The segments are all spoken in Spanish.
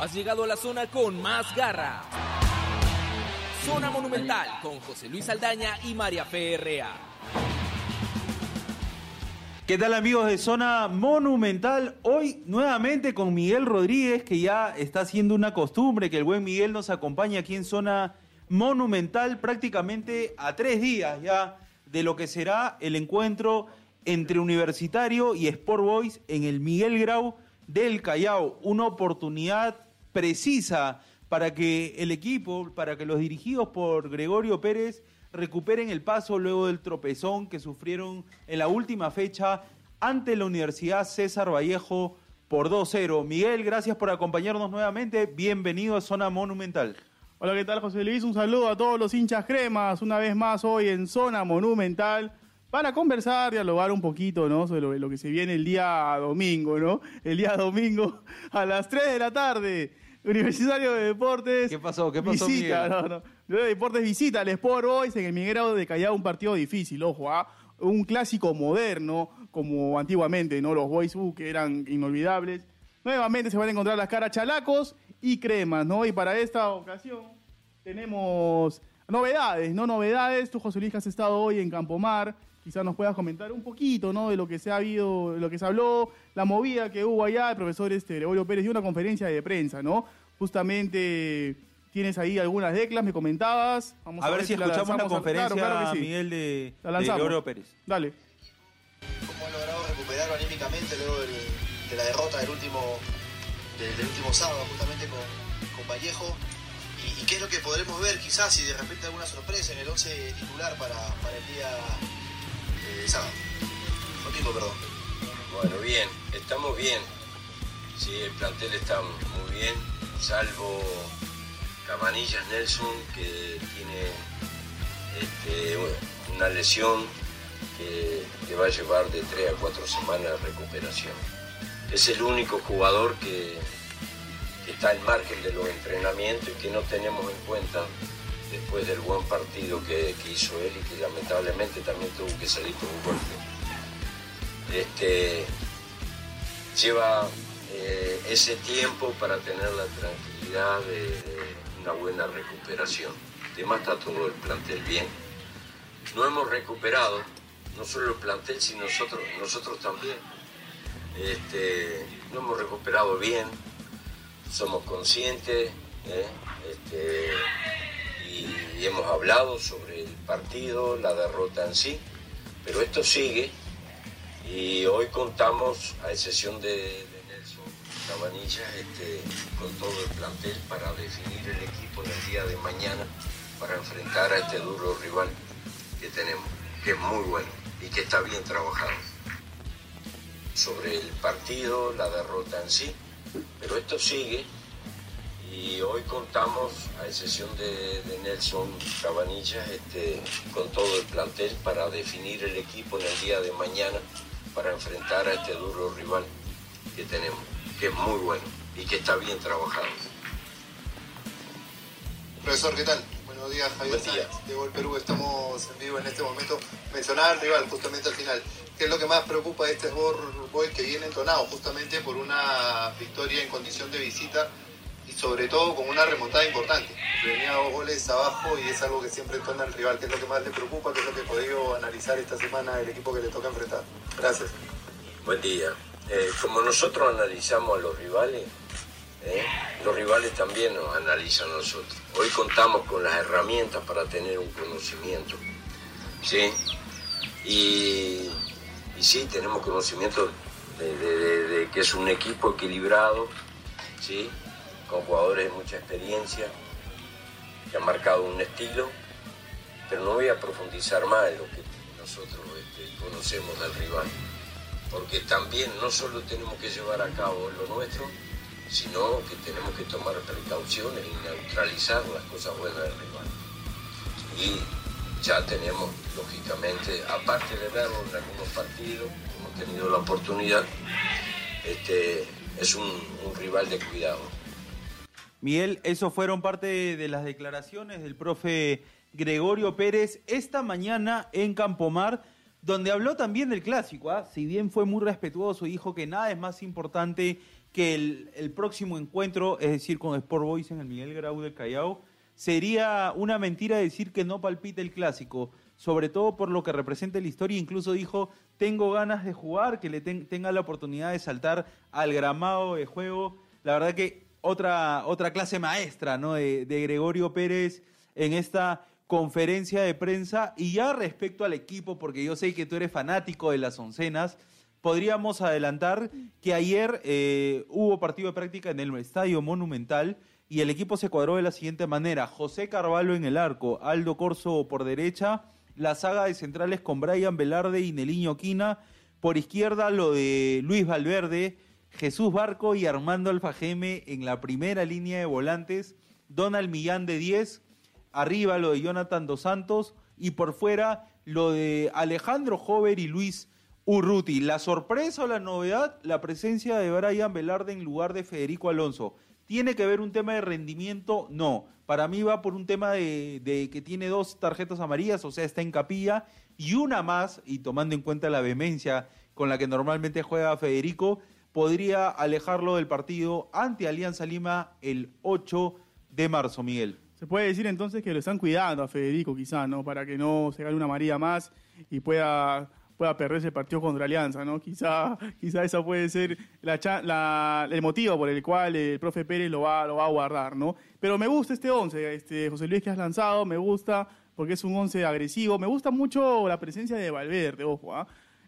Has llegado a la zona con más garra. Zona Monumental con José Luis Aldaña y María Ferrea. ¿Qué tal amigos de Zona Monumental? Hoy nuevamente con Miguel Rodríguez, que ya está haciendo una costumbre que el buen Miguel nos acompañe aquí en Zona Monumental prácticamente a tres días ya de lo que será el encuentro entre Universitario y Sport Boys en el Miguel Grau del Callao. Una oportunidad precisa para que el equipo, para que los dirigidos por Gregorio Pérez recuperen el paso luego del tropezón que sufrieron en la última fecha ante la Universidad César Vallejo por 2-0. Miguel, gracias por acompañarnos nuevamente. Bienvenido a Zona Monumental. Hola, ¿qué tal, José Luis? Un saludo a todos los hinchas cremas, una vez más hoy en Zona Monumental, para conversar, dialogar un poquito, ¿no? Sobre lo, que se viene el día domingo, ¿no? El día domingo a las 3 de la tarde. Universitario de Deportes. ¿Qué pasó? ¿Qué pasó, visita, Miguel? no, no. de Deportes visita al Sport Boys en el Miguel de Callao, un partido difícil, ojo, ¿ah? un clásico moderno, como antiguamente, ¿no? Los Boys uh, que eran inolvidables. Nuevamente se van a encontrar las caras chalacos y cremas, ¿no? Y para esta ocasión tenemos novedades, ¿no? Novedades. Tú, José Luis, que has estado hoy en Campomar, quizás nos puedas comentar un poquito, ¿no? De lo que se ha habido, de lo que se habló, la movida que hubo allá, el profesor este, Gregorio Pérez dio una conferencia de prensa, ¿no? Justamente tienes ahí algunas declas, me comentabas. Vamos a, ver, si escuchamos la, conferencia, claro, claro sí. Miguel, de, de Gregorio Pérez. Dale. ¿Cómo han logrado recuperar anímicamente luego del, de la derrota del último, del, del último sábado, justamente con, con Vallejo? ¿Y, ¿Y, qué es lo que podremos ver quizás si de repente alguna sorpresa en el 11 titular para, para el día sábado? Domingo, perdón. Bueno, bien, estamos bien. Sí, el plantel está muy bien, salvo Cabanillas Nelson, que tiene este, una lesión que, que, va a llevar de 3 a 4 semanas de recuperación. Es el único jugador que, que está al margen de los entrenamientos y que no tenemos en cuenta después del buen partido que, hizo él y que lamentablemente también tuvo que salir con un golpe. Este, lleva eh, ese tiempo para tener la tranquilidad de, de, una buena recuperación. Además está todo el plantel bien. No hemos recuperado, no solo el plantel, sino nosotros, nosotros también. Este, no hemos recuperado bien, somos conscientes ¿eh? este, y, hemos hablado sobre el partido, la derrota en sí, pero esto sigue y hoy contamos, a excepción de, Nelson Cabanilla, este, con todo el plantel para definir el equipo en el día de mañana, para enfrentar a este duro rival que tenemos, que es muy bueno y que está bien trabajado. Sobre el partido, la derrota en sí, pero esto sigue y hoy contamos, a excepción de, de Nelson Cabanilla, este, con todo el plantel para definir el equipo en el día de mañana para enfrentar a este duro rival que tenemos, que es muy bueno y que está bien trabajado. Profesor, ¿qué tal? Buenos días, Javier Buen día. De Gol Perú. Estamos en vivo en este momento. Mencionaba al rival justamente al final. ¿Qué es lo que más preocupa de este Boy que viene entonado justamente por una victoria en condición de visita y sobre todo con una remontada importante? Venía dos goles abajo y es algo que siempre entona al rival. ¿Qué es lo que más le preocupa? ¿Qué es lo que he podido analizar esta semana el equipo que le toca enfrentar? Gracias. Buen día. Eh, como nosotros analizamos a los rivales, ¿eh? los rivales también nos analizan a nosotros. Hoy contamos con las herramientas para tener un conocimiento. ¿sí? Y, y sí, tenemos conocimiento de, de, que es un equipo equilibrado, ¿sí? Con jugadores de mucha experiencia, que han marcado un estilo, pero no voy a profundizar más en lo que nosotros este, conocemos del rival porque también no solo tenemos que llevar a cabo lo nuestro, sino que tenemos que tomar precauciones y neutralizar las cosas buenas del rival. Y ya tenemos, lógicamente, aparte de verlo en algunos partidos, hemos tenido la oportunidad, este, es un, un rival de cuidado. Miguel, eso fueron parte de las declaraciones del profe Gregorio Pérez esta mañana en Campomar donde habló también del clásico, ¿ah? si bien fue muy respetuoso, dijo que nada es más importante que el, próximo encuentro, es decir, con Sport Boys en el Miguel Grau del Callao, sería una mentira decir que no palpita el clásico, sobre todo por lo que representa la historia, incluso dijo, tengo ganas de jugar, que le ten- tenga la oportunidad de saltar al gramado de juego, la verdad que otra, otra clase maestra ¿no? de, Gregorio Pérez en esta conferencia de prensa. Y ya respecto al equipo, porque yo sé que tú eres fanático de las oncenas, podríamos adelantar que ayer eh, hubo partido de práctica en el Estadio Monumental y el equipo se cuadró de la siguiente manera. José Carvalho en el arco, Aldo Corso por derecha, la saga de centrales con Brian Velarde y Neliño Quina, por izquierda lo de Luis Valverde, Jesús Barco y Armando Alfajeme en la primera línea de volantes, Donald Millán de 10, arriba lo de Jonathan Dos Santos y por fuera lo de Alejandro Jover y Luis Urruti. La sorpresa o la novedad, la presencia de Brian Velarde en lugar de Federico Alonso. ¿Tiene que ver un tema de rendimiento? No. Para mí va por un tema de, de que tiene dos tarjetas amarillas, o sea, está en capilla, y una más, y tomando en cuenta la vehemencia con la que normalmente juega Federico, podría alejarlo del partido ante Alianza Lima el 8 de marzo, Miguel. Se puede decir entonces que lo están cuidando a Federico, quizá, ¿no? Para que no se gane una María más y pueda, pueda perderse el partido contra Alianza, ¿no? Quizá, quizá esa puede ser la- el motivo por el cual el profe Pérez lo va, lo va a guardar, ¿no? Pero me gusta este 11, este, José Luis, que has lanzado, me gusta porque es un 11 agresivo. Me gusta mucho la presencia de Valverde, ojo, ¿ah?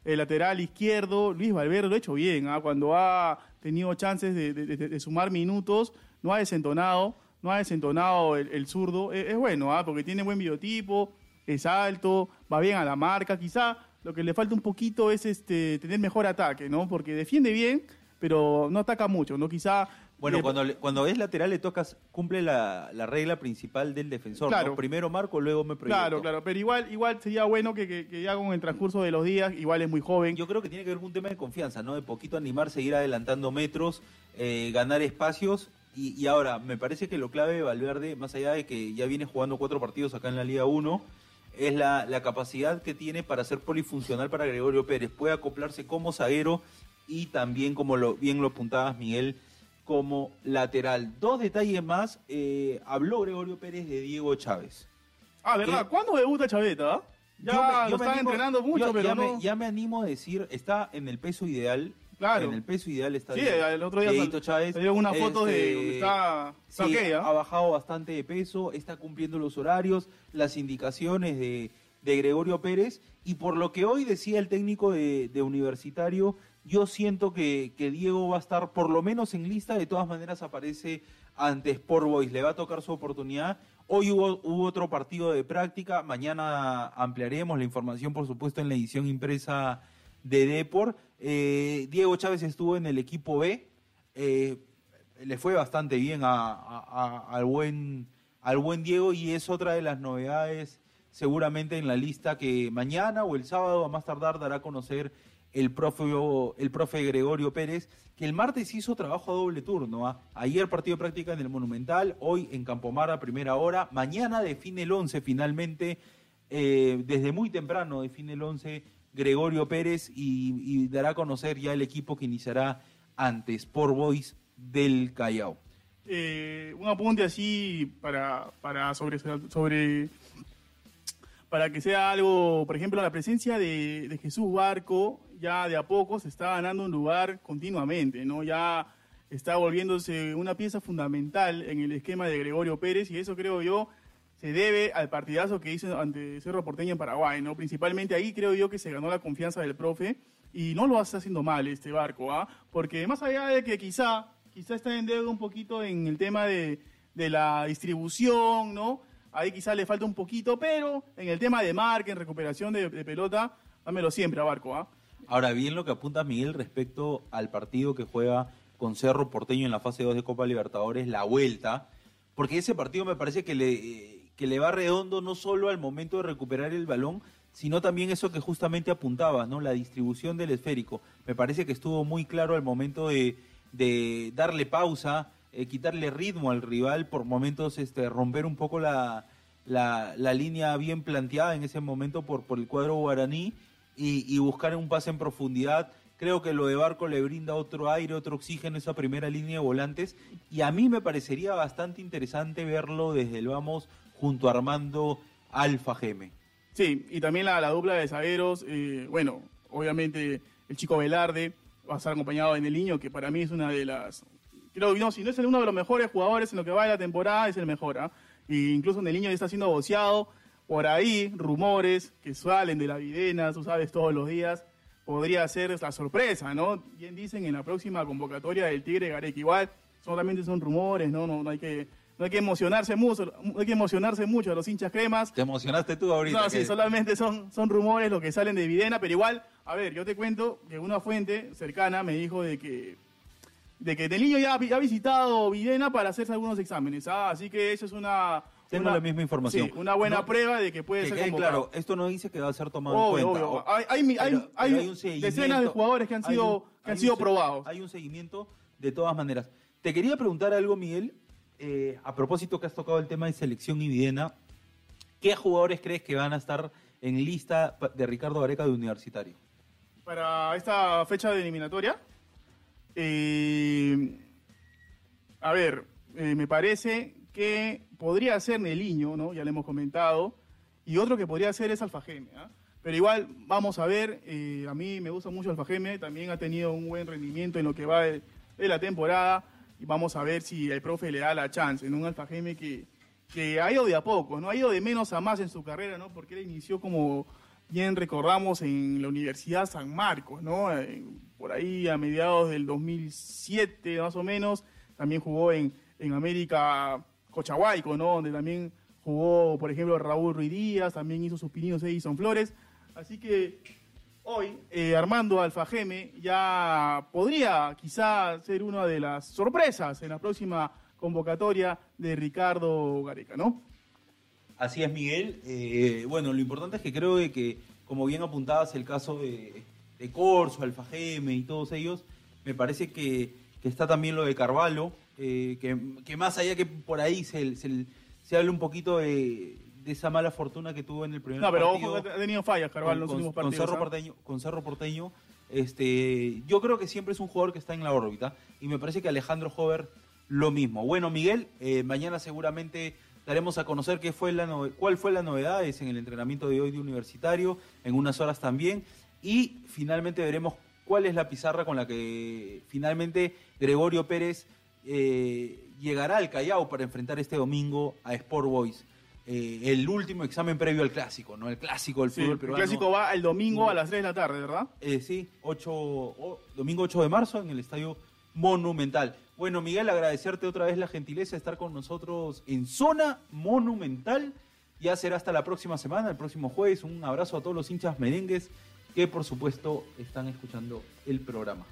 El lateral izquierdo, Luis Valverde lo ha hecho bien, ¿ah? Cuando ha tenido chances de, sumar minutos, no ha desentonado no ha desentonado el, el zurdo. Es, es bueno, ¿ah? porque tiene buen biotipo, es alto, va bien a la marca. Quizá lo que le falta un poquito es este tener mejor ataque, ¿no? Porque defiende bien, pero no ataca mucho, ¿no? Quizá... Bueno, eh, cuando, le- cuando es lateral le tocas, cumple la, la regla principal del defensor. Claro. ¿no? Primero marco, luego me proyecto. Claro, claro, pero igual, igual sería bueno que, que, que ya con el transcurso de los días, igual es muy joven. Yo creo que tiene que ver con un tema de confianza, ¿no? De poquito animar, seguir adelantando metros, eh, ganar espacios. Y, y ahora, me parece que lo clave de Valverde, más allá de que ya viene jugando cuatro partidos acá en la Liga 1, es la, la capacidad que tiene para ser polifuncional para Gregorio Pérez. Puede acoplarse como zaguero y también, como lo, bien lo apuntabas, Miguel, como lateral. Dos detalles más. eh, habló Gregorio Pérez de Diego Chávez. ah, ¿verdad? ¿Qué? ¿Cuándo debuta Chaveta? ah? Ya Yo me- yo lo están animo- entrenando mucho, yo- pero ya, no... me, ya me animo a decir, está en el peso ideal. Claro. En el peso ideal está Sí, el otro día sal- Chávez. salieron unas fotos de Este, donde está... está Sí, ¿ah? ha bajado bastante de peso, está cumpliendo los horarios, las indicaciones de, de Gregorio Pérez. Y por lo que hoy decía el técnico de, de Universitario, yo siento que, Diego va a estar por lo menos en lista. De todas maneras, aparece ante Sport Boys. Le va a tocar su oportunidad. Hoy hubo, otro partido de práctica. Mañana ampliaremos la información, por supuesto, en la edición impresa de Depor. Eh, Diego Chávez estuvo en el equipo B. Eh, le fue bastante bien al, buen, al buen Diego y es otra de las novedades seguramente en la lista que mañana o el sábado a más tardar dará a conocer el profe, el profe Gregorio Pérez, que el martes hizo trabajo a doble turno. ¿ah? Ayer partido de práctica en el Monumental, hoy en Campomar a primera hora, mañana define el 11 finalmente, eh, desde muy temprano define el 11 Gregorio Pérez y, dará a conocer ya el equipo que iniciará ante Sport Boys del Callao. eh, un apunte así para, para sobre, sobre para que sea algo, por ejemplo, la presencia de Jesús Barco ya de a poco se está ganando un lugar continuamente, ¿no? Ya está volviéndose una pieza fundamental en el esquema de Gregorio Pérez y eso creo yo se debe al partidazo que hizo ante Cerro Porteño en Paraguay, ¿no? Principalmente ahí creo yo que se ganó la confianza del profe y no lo está haciendo mal este barco, ¿ah? Porque más allá de que quizá, quizá está en deuda un poquito en el tema de, de la distribución, ¿no? Ahí quizá le falta un poquito, pero en el tema de marca, en recuperación de, de pelota, dámelo siempre a Barco, ¿ah? Ahora bien lo que apunta Miguel respecto al partido que juega con Cerro Porteño en la fase 2 de Copa Libertadores, la vuelta, porque ese partido me parece que le, eh, que le va redondo no solo al momento de recuperar el balón, sino también eso que justamente apuntabas, ¿no? La distribución del esférico. Me parece que estuvo muy claro al momento de, de darle pausa, eh, quitarle ritmo al rival, por momentos este, romper un poco la, la, la línea bien planteada en ese momento por, por el cuadro guaraní y, buscar un pase en profundidad. Creo que lo de Barco le brinda otro aire, otro oxígeno a esa primera línea de volantes. Y a mí me parecería bastante interesante verlo desde el vamos junto a Armando Alfa Geme. Sí, y también la, la dupla de zagueros, eh, bueno, obviamente el chico Velarde va a estar acompañado en el niño, que para mí es una de las, creo que no, si no es uno de los mejores jugadores en lo que va de la temporada, es el mejor, ¿ah? Y incluso en el niño ya está siendo boceado, por ahí, rumores que salen de la videna, tú sabes, todos los días, podría ser la sorpresa, ¿no? Bien dicen en la próxima convocatoria del Tigre Gareca, igual, solamente son rumores, ¿no? No, no hay que no hay que emocionarse mucho, no hay que emocionarse mucho a los hinchas cremas. Te emocionaste tú ahorita. No, sí, solamente son, son rumores lo que salen de Videna, pero igual, a ver, yo te cuento que una fuente cercana me dijo de que de que el niño ya ha visitado Videna para hacerse algunos exámenes, ¿ah? así que eso es una tengo la misma información. Sí, una buena prueba de que puede que ser quede claro, esto no dice que va a ser tomado en cuenta. Obvio. Hay, hay, hay, hay decenas de jugadores que han sido, un, que han sido probados. Hay un seguimiento de todas maneras. Te quería preguntar algo, Miguel, eh, a propósito que has tocado el tema de selección y Videna, ¿qué jugadores crees que van a estar en lista de Ricardo Gareca de Universitario? Para esta fecha de eliminatoria, eh, a ver, eh, me parece que podría ser Neliño, ¿no? Ya le hemos comentado, y otro que podría ser es Alfajeme, ¿ah? Pero igual, vamos a ver, a mí me gusta mucho Alfajeme, también ha tenido un buen rendimiento en lo que va de la temporada y vamos a ver si el profe le da la chance en un Alfa que, que ha ido de a poco, ¿no? Ha ido de menos a más en su carrera, ¿no? Porque él inició como bien recordamos en la Universidad San Marcos, ¿no? Eh, por ahí a mediados del 2007 más o menos, también jugó en, en América Cochahuayco, ¿no? Donde también jugó, por ejemplo, Raúl Ruiz Díaz, también hizo sus pininos Edison Flores. Así que hoy eh, Armando Alfajeme ya podría quizá ser una de las sorpresas en la próxima convocatoria de Ricardo Gareca, ¿no? Así es, Miguel. Eh, bueno, lo importante es que creo que, como bien apuntabas el caso de, de Corso, Alfajeme y todos ellos, me parece que, está también lo de Carvalho, eh, que, más allá que por ahí se, se, se hable un poquito de, esa mala fortuna que tuvo en el primer partido. No, pero ojo ha tenido fallas, Carvalho, en los últimos partidos. Con Cerro, ¿ah? Porteño, con Cerro Porteño, este, yo creo que siempre es un jugador que está en la órbita y me parece que Alejandro Hover lo mismo. Bueno, Miguel, eh, mañana seguramente daremos a conocer qué fue la cuál fue la novedad es en el entrenamiento de hoy de universitario, en unas horas también, y finalmente veremos cuál es la pizarra con la que finalmente Gregorio Pérez eh, llegará al Callao para enfrentar este domingo a Sport Boys. Eh, el último examen previo al clásico, ¿no? El clásico del fútbol peruano. El clásico va el domingo a las 3 de la tarde, ¿verdad? Eh, sí, 8, domingo 8 de marzo en el Estadio Monumental. Bueno, Miguel, agradecerte otra vez la gentileza de estar con nosotros en Zona Monumental. Ya será hasta la próxima semana, el próximo jueves. Un abrazo a todos los hinchas merengues que, por supuesto, están escuchando el programa.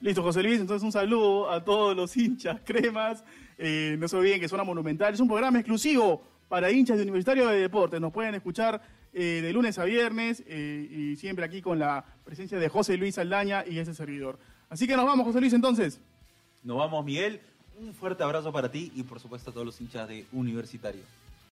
Listo, José Luis. Entonces, un saludo a todos los hinchas cremas. Eh, no se olviden que Zona Monumental es un programa exclusivo para hinchas de Universitario de Deportes. Nos pueden escuchar eh, de lunes a viernes eh, y siempre aquí con la presencia de José Luis Aldaña y ese servidor. Así que nos vamos, José Luis, entonces. Nos vamos, Miguel. Un fuerte abrazo para ti y por supuesto a todos los hinchas de Universitario.